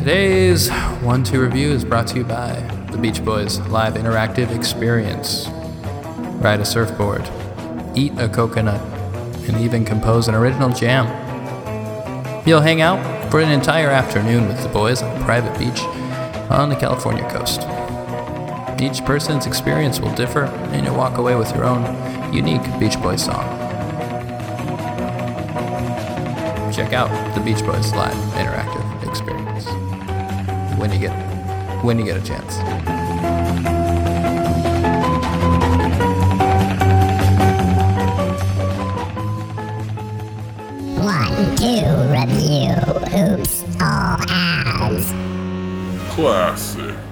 Today's one two review is brought to you by the Beach Boys live interactive experience. Ride a surfboard, eat a coconut, and even compose an original jam. You'll hang out for an entire afternoon with the boys on a private beach on the California coast. Each person's experience will differ, and you'll walk away with your own unique Beach Boys song. Check out the Beach Boys live interactive experience when you get when you get a chance. One, two, review. Oops, all ads. Classic.